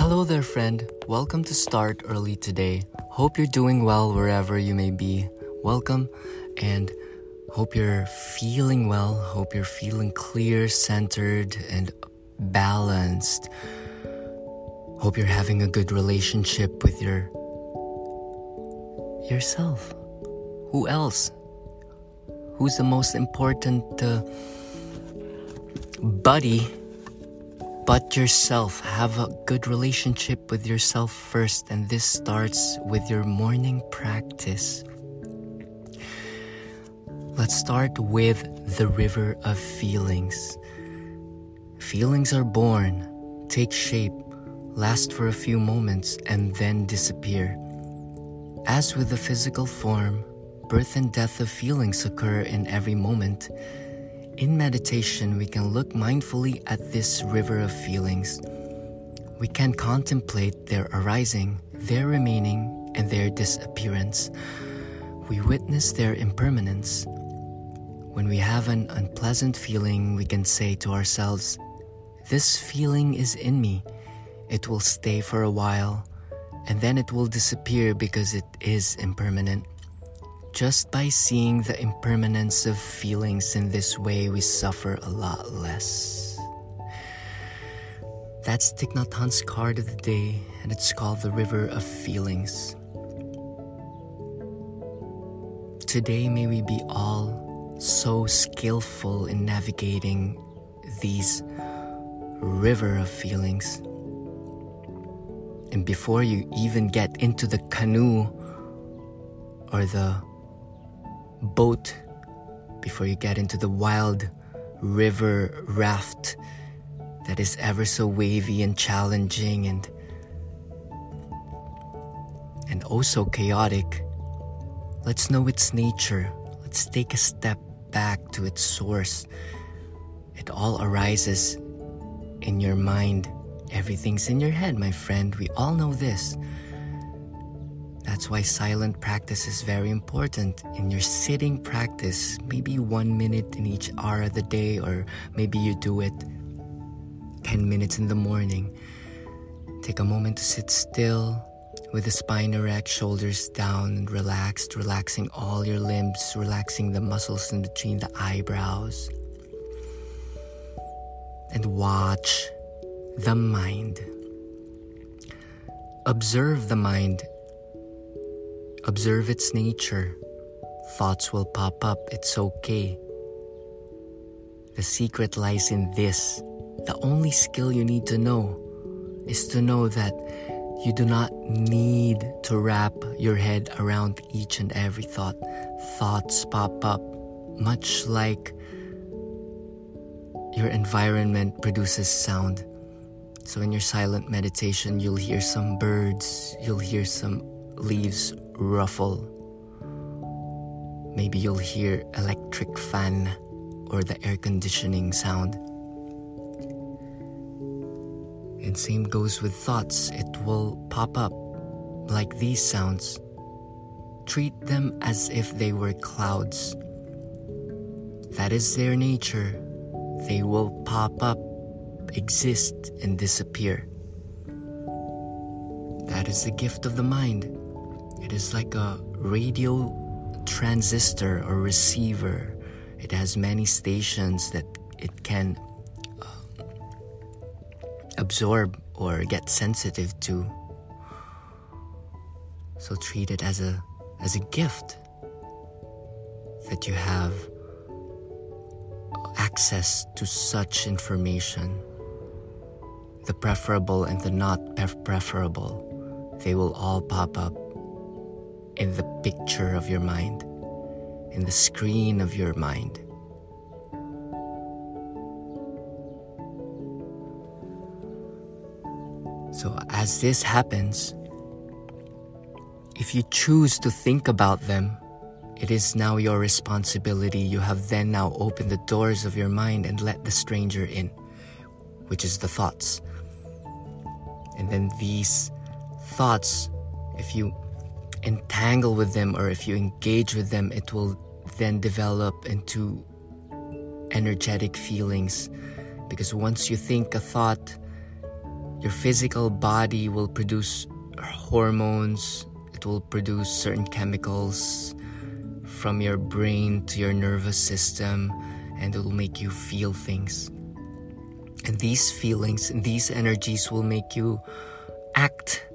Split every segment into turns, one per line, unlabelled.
Hello there, friend. Welcome to Start Early today. Hope you're doing well wherever you may be. Welcome and hope you're feeling well. Hope you're feeling clear, centered, and balanced. Hope you're having a good relationship with your yourself. Who else? Who's the most important uh, buddy but yourself? Have a good relationship with yourself first, and this starts with your morning practice. Let's start with the river of feelings. Feelings are born, take shape, last for a few moments, and then disappear. As with the physical form, birth and death of feelings occur in every moment. In meditation, we can look mindfully at this river of feelings. We can contemplate their arising, their remaining, and their disappearance. We witness their impermanence. When we have an unpleasant feeling, we can say to ourselves, This feeling is in me. It will stay for a while, and then it will disappear because it is impermanent. Just by seeing the impermanence of feelings in this way, we suffer a lot less. That's Thich Nhat Hanh's card of the day, and it's called the River of Feelings. Today, may we be all so skillful in navigating these river of feelings. And before you even get into the canoe or the boat, before you get into the wild river raft that is ever so wavy and challenging and and oh also chaotic, let's know its nature. Let's take a step back to its source. It all arises in your mind. Everything's in your head, my friend. We all know this. That's why silent practice is very important. In your sitting practice, maybe one minute in each hour of the day, or maybe you do it 10 minutes in the morning. Take a moment to sit still with the spine erect, shoulders down and relaxed, relaxing all your limbs, relaxing the muscles in between the eyebrows. And watch the mind. Observe the mind. Observe its nature. Thoughts will pop up. It's okay. The secret lies in this. The only skill you need to know is to know that you do not need to wrap your head around each and every thought. Thoughts pop up, much like your environment produces sound. So, in your silent meditation, you'll hear some birds, you'll hear some leaves ruffle. Maybe you'll hear electric fan or the air conditioning sound. And same goes with thoughts. It will pop up like these sounds. Treat them as if they were clouds. That is their nature. They will pop up, exist, and disappear. That is the gift of the mind. It is like a radio transistor or receiver. It has many stations that it can uh, absorb or get sensitive to. So treat it as a as a gift that you have access to such information. The preferable and the not preferable, they will all pop up in the picture of your mind, in the screen of your mind. So, as this happens, if you choose to think about them, it is now your responsibility. You have then now opened the doors of your mind and let the stranger in, which is the thoughts. And then these thoughts, if you entangle with them or if you engage with them, it will then develop into energetic feelings. Because once you think a thought, your physical body will produce hormones, it will produce certain chemicals from your brain to your nervous system, and it will make you feel things. And these feelings these energies will make you act.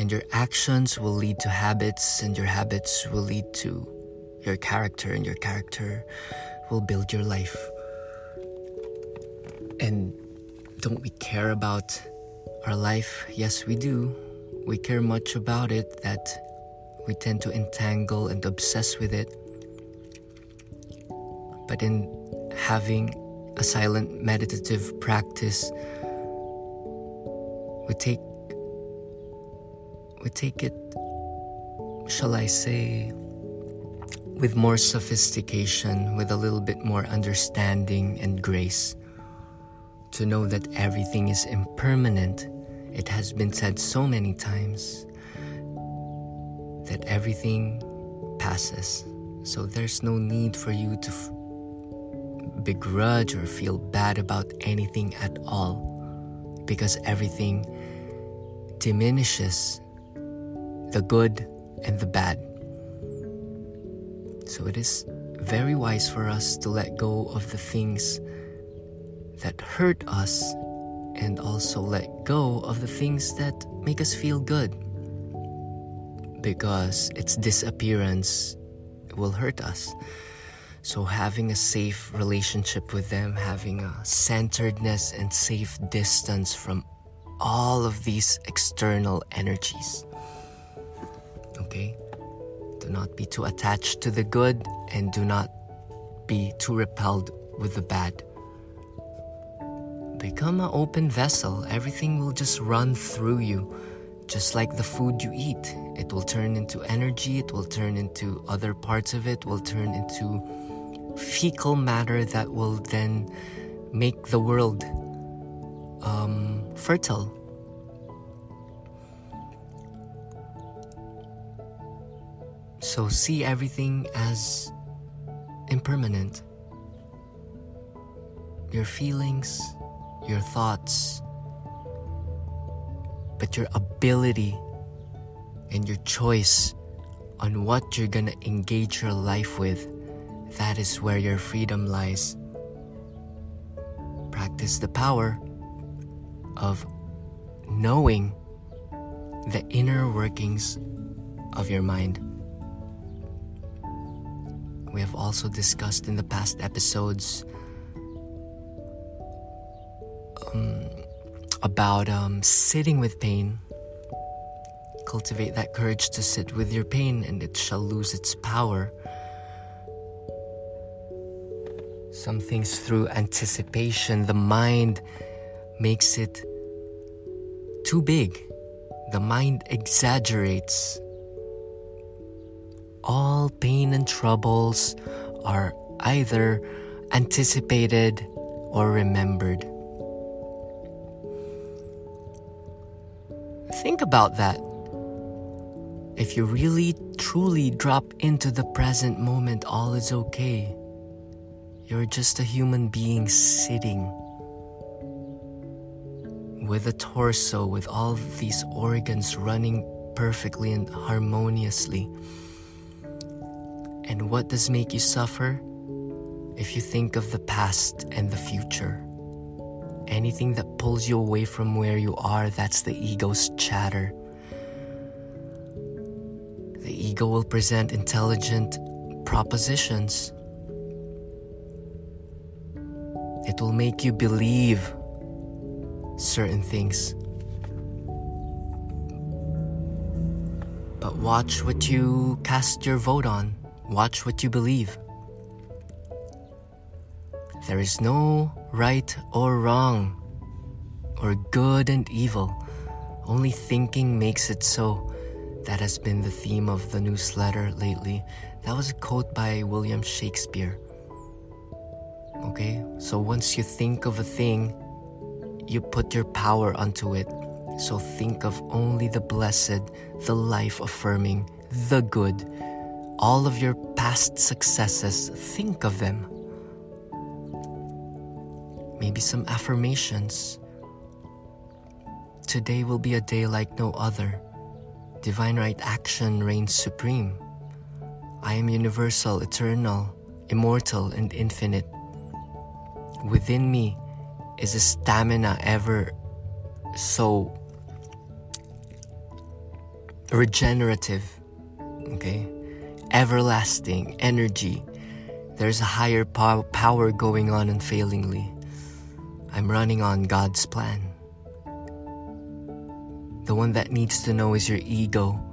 And your actions will lead to habits, and your habits will lead to your character, and your character will build your life. And don't we care about our life? Yes, we do. We care much about it that we tend to entangle and obsess with it. But in having a silent meditative practice, we take we take it shall I say with more sophistication, with a little bit more understanding and grace. To know that everything is impermanent, it has been said so many times that everything passes. So there's no need for you to f- begrudge or feel bad about anything at all because everything diminishes the good and the bad. So it is very wise for us to let go of the things that hurt us and also let go of the things that make us feel good because its disappearance will hurt us. So, having a safe relationship with them, having a centeredness and safe distance from all of these external energies. Okay? Do not be too attached to the good and do not be too repelled with the bad. Become an open vessel. Everything will just run through you. Just like the food you eat, it will turn into energy, it will turn into other parts of it, will turn into fecal matter that will then make the world um, fertile. So see everything as impermanent. Your feelings, your thoughts, but your ability and your choice on what you're gonna engage your life with, that is where your freedom lies. Practice the power of knowing the inner workings of your mind. We have also discussed in the past episodes um, about um, sitting with pain. Cultivate that courage to sit with your pain, and it shall lose its power. Some things through anticipation, the mind makes it too big. The mind exaggerates all pain and troubles are either anticipated or remembered. Think about that. If you really truly drop into the present moment, all is okay. You're just a human being sitting with a torso, with all these organs running perfectly and harmoniously. And what does make you suffer? If you think of the past and the future. Anything that pulls you away from where you are, that's the ego's chatter. The ego will present intelligent propositions. It will make you believe certain things. But watch what you cast your vote on. Watch what you believe. There is no right or wrong, or good and evil. Only thinking makes it so. That has been the theme of the newsletter lately. That was a quote by William Shakespeare. Okay, so once you think of a thing, you put your power onto it. So think of only the blessed, the life affirming, the good all of your past successes, think of them. Maybe some affirmations. today will be a day like no other. Divine right action reigns supreme. I am universal, eternal, immortal, and infinite. Within me is a stamina ever so regenerative, okay? Everlasting energy. There's a higher pow- power going on unfailingly. I'm running on God's plan. The one that needs to know is your ego.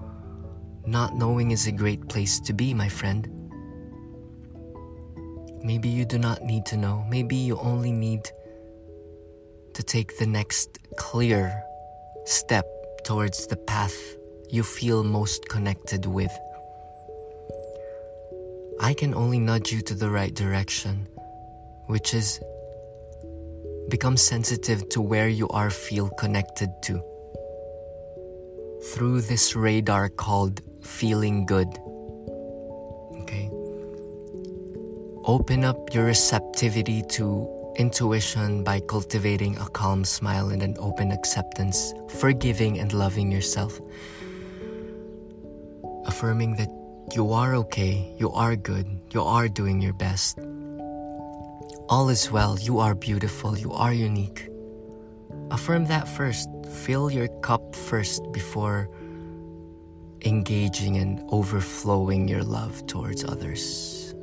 Not knowing is a great place to be, my friend. Maybe you do not need to know. Maybe you only need to take the next clear step towards the path you feel most connected with. I can only nudge you to the right direction, which is become sensitive to where you are feel connected to. Through this radar called feeling good. Okay? Open up your receptivity to intuition by cultivating a calm smile and an open acceptance, forgiving and loving yourself. Affirming that you are okay, you are good, you are doing your best. All is well, you are beautiful, you are unique. Affirm that first. Fill your cup first before engaging and overflowing your love towards others.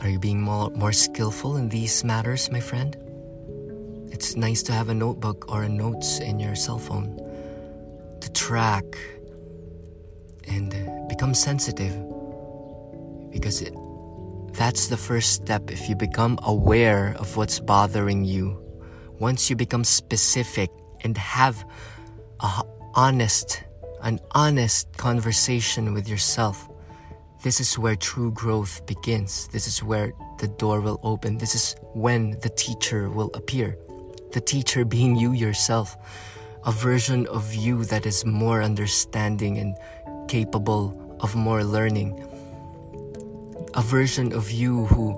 Are you being more, more skillful in these matters, my friend? It's nice to have a notebook or a notes in your cell phone to track and become sensitive because it, that's the first step. If you become aware of what's bothering you once you become specific and have a honest an honest conversation with yourself this is where true growth begins. This is where the door will open. This is when the teacher will appear. The teacher being you yourself a version of you that is more understanding and capable of more learning a version of you who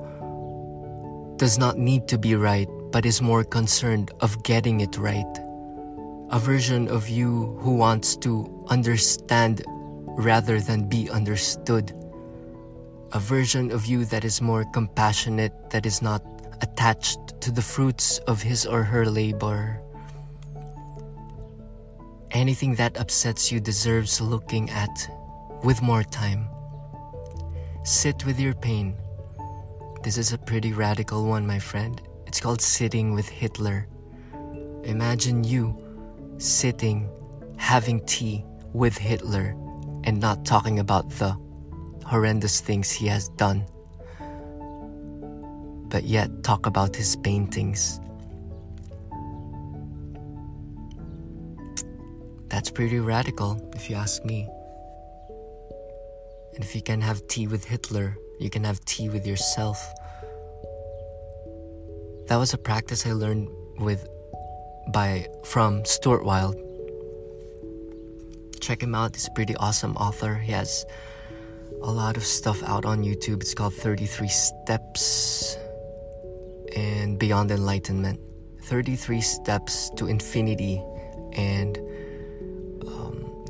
does not need to be right but is more concerned of getting it right. A version of you who wants to understand rather than be understood. A version of you that is more compassionate, that is not attached to the fruits of his or her labor. Anything that upsets you deserves looking at with more time. Sit with your pain. This is a pretty radical one, my friend. It's called Sitting with Hitler. Imagine you sitting, having tea with Hitler, and not talking about the horrendous things he has done, but yet talk about his paintings. That's pretty radical, if you ask me. And if you can have tea with Hitler, you can have tea with yourself. That was a practice I learned with by from Stuart Wilde. Check him out, he's a pretty awesome author. He has a lot of stuff out on YouTube. It's called 33 Steps and Beyond Enlightenment. 33 Steps to Infinity and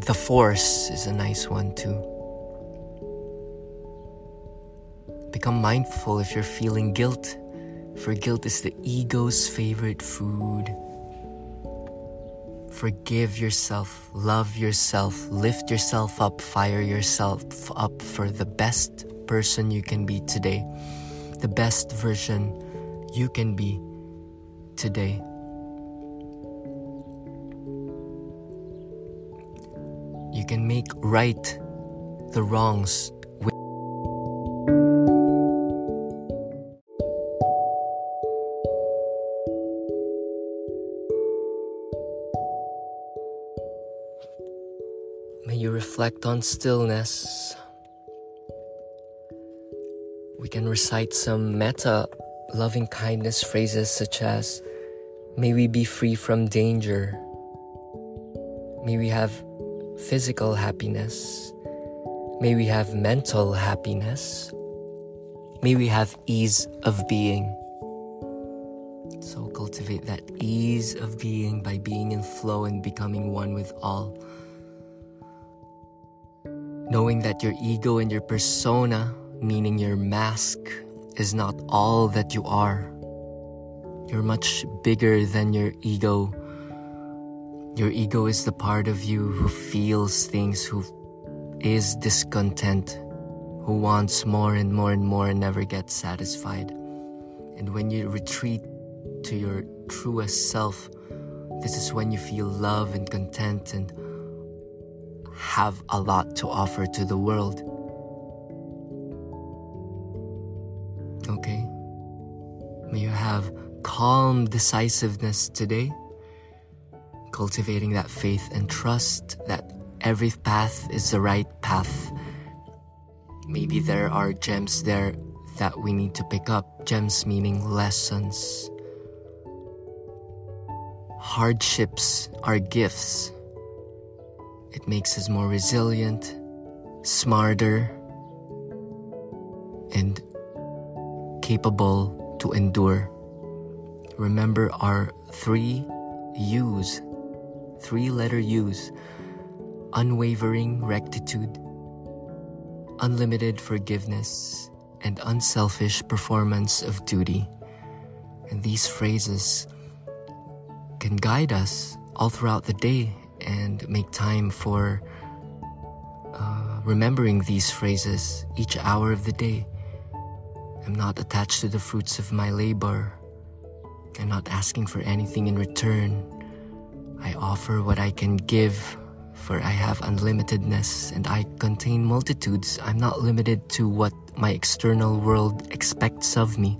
The Force is a nice one too. Become mindful if you're feeling guilt, for guilt is the ego's favorite food. Forgive yourself, love yourself, lift yourself up, fire yourself up for the best person you can be today, the best version you can be today. Can make right the wrongs May you reflect on stillness. We can recite some metta loving kindness phrases such as May we be free from danger. May we have physical happiness. May we have mental happiness. May we have ease of being. So cultivate that ease of being by being in flow and becoming one with all. Knowing that your ego and your persona, meaning your mask, is not all that you are. You're much bigger than your ego. Your ego is the part of you who feels things, who is discontent, who wants more and more and more and never gets satisfied. And when you retreat to your truest self, this is when you feel love and content and have a lot to offer to the world. Okay? May you have calm decisiveness today, cultivating that faith and trust that every path is the right path. Maybe there are gems there that we need to pick up, gems meaning lessons. Hardships are gifts. It makes us more resilient, smarter, and capable to endure. Remember our three U's, three letter U's unwavering rectitude, unlimited forgiveness, and unselfish performance of duty. And these phrases can guide us all throughout the day and make time for uh, remembering these phrases each hour of the day. I'm not attached to the fruits of my labor. I'm not asking for anything in return. I offer what I can give, for I have unlimitedness and I contain multitudes. I'm not limited to what my external world expects of me.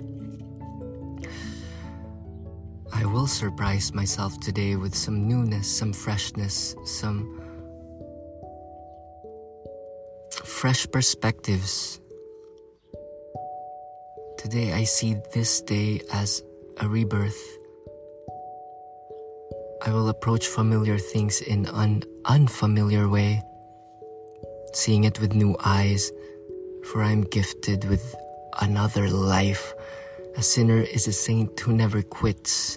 I will surprise myself today with some newness, some freshness, some fresh perspectives. Today I see this day as a rebirth. I will approach familiar things in an unfamiliar way, seeing it with new eyes, for I am gifted with another life. A sinner is a saint who never quits.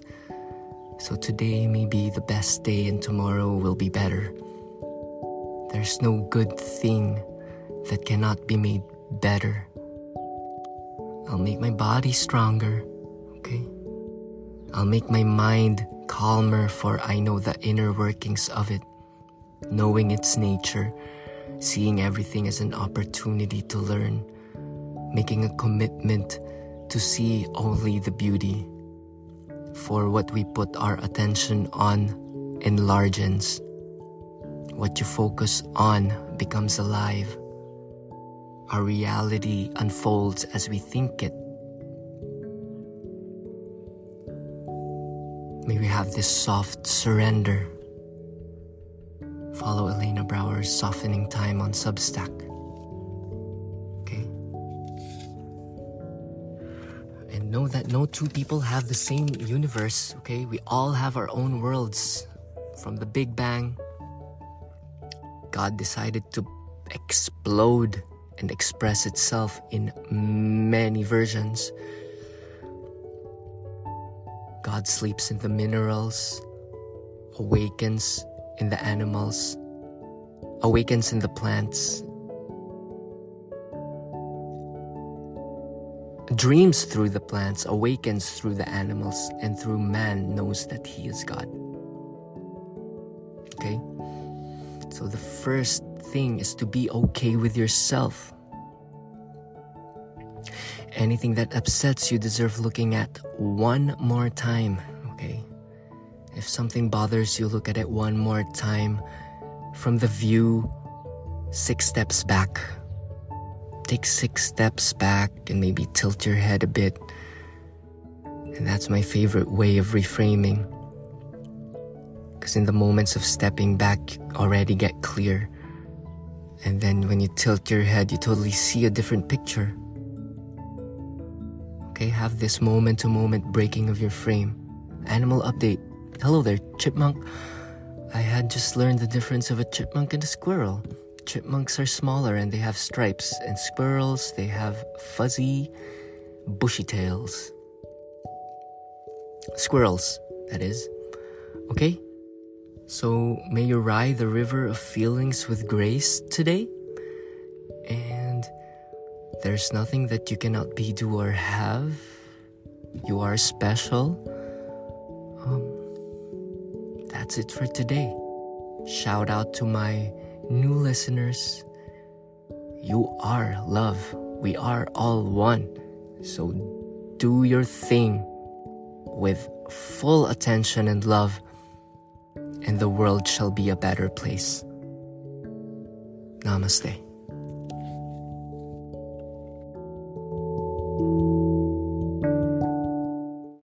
So today may be the best day and tomorrow will be better. There's no good thing that cannot be made better. I'll make my body stronger, okay? I'll make my mind calmer, for I know the inner workings of it, knowing its nature, seeing everything as an opportunity to learn, making a commitment to see only the beauty for what we put our attention on enlarges. What you focus on becomes alive. Our reality unfolds as we think it. May we have this soft surrender. Follow Elena Brower's softening time on Substack. Okay? And know that no two people have the same universe, okay? We all have our own worlds. From the Big Bang, God decided to explode and express itself in many versions. God sleeps in the minerals, awakens in the animals, awakens in the plants, dreams through the plants, awakens through the animals, and through man knows that he is God. Okay? So the first thing is to be okay with yourself. Anything that upsets you deserve looking at one more time, okay? If something bothers you, look at it one more time from the view six steps back take six steps back and maybe tilt your head a bit. And that's my favorite way of reframing. Because in the moments of stepping back, you already get clear. And then when you tilt your head, you totally see a different picture. Okay, have this moment to moment breaking of your frame. Animal update. Hello there, chipmunk. I had just learned the difference of a chipmunk and a squirrel. Chipmunks are smaller and they have stripes, and squirrels, they have fuzzy, bushy tails. Squirrels, that is. Okay? So may you ride the river of feelings with grace today. There's nothing that you cannot be, do, or have. You are special. Um, that's it for today. Shout out to my new listeners. You are love. We are all one. So do your thing with full attention and love, and the world shall be a better place. Namaste.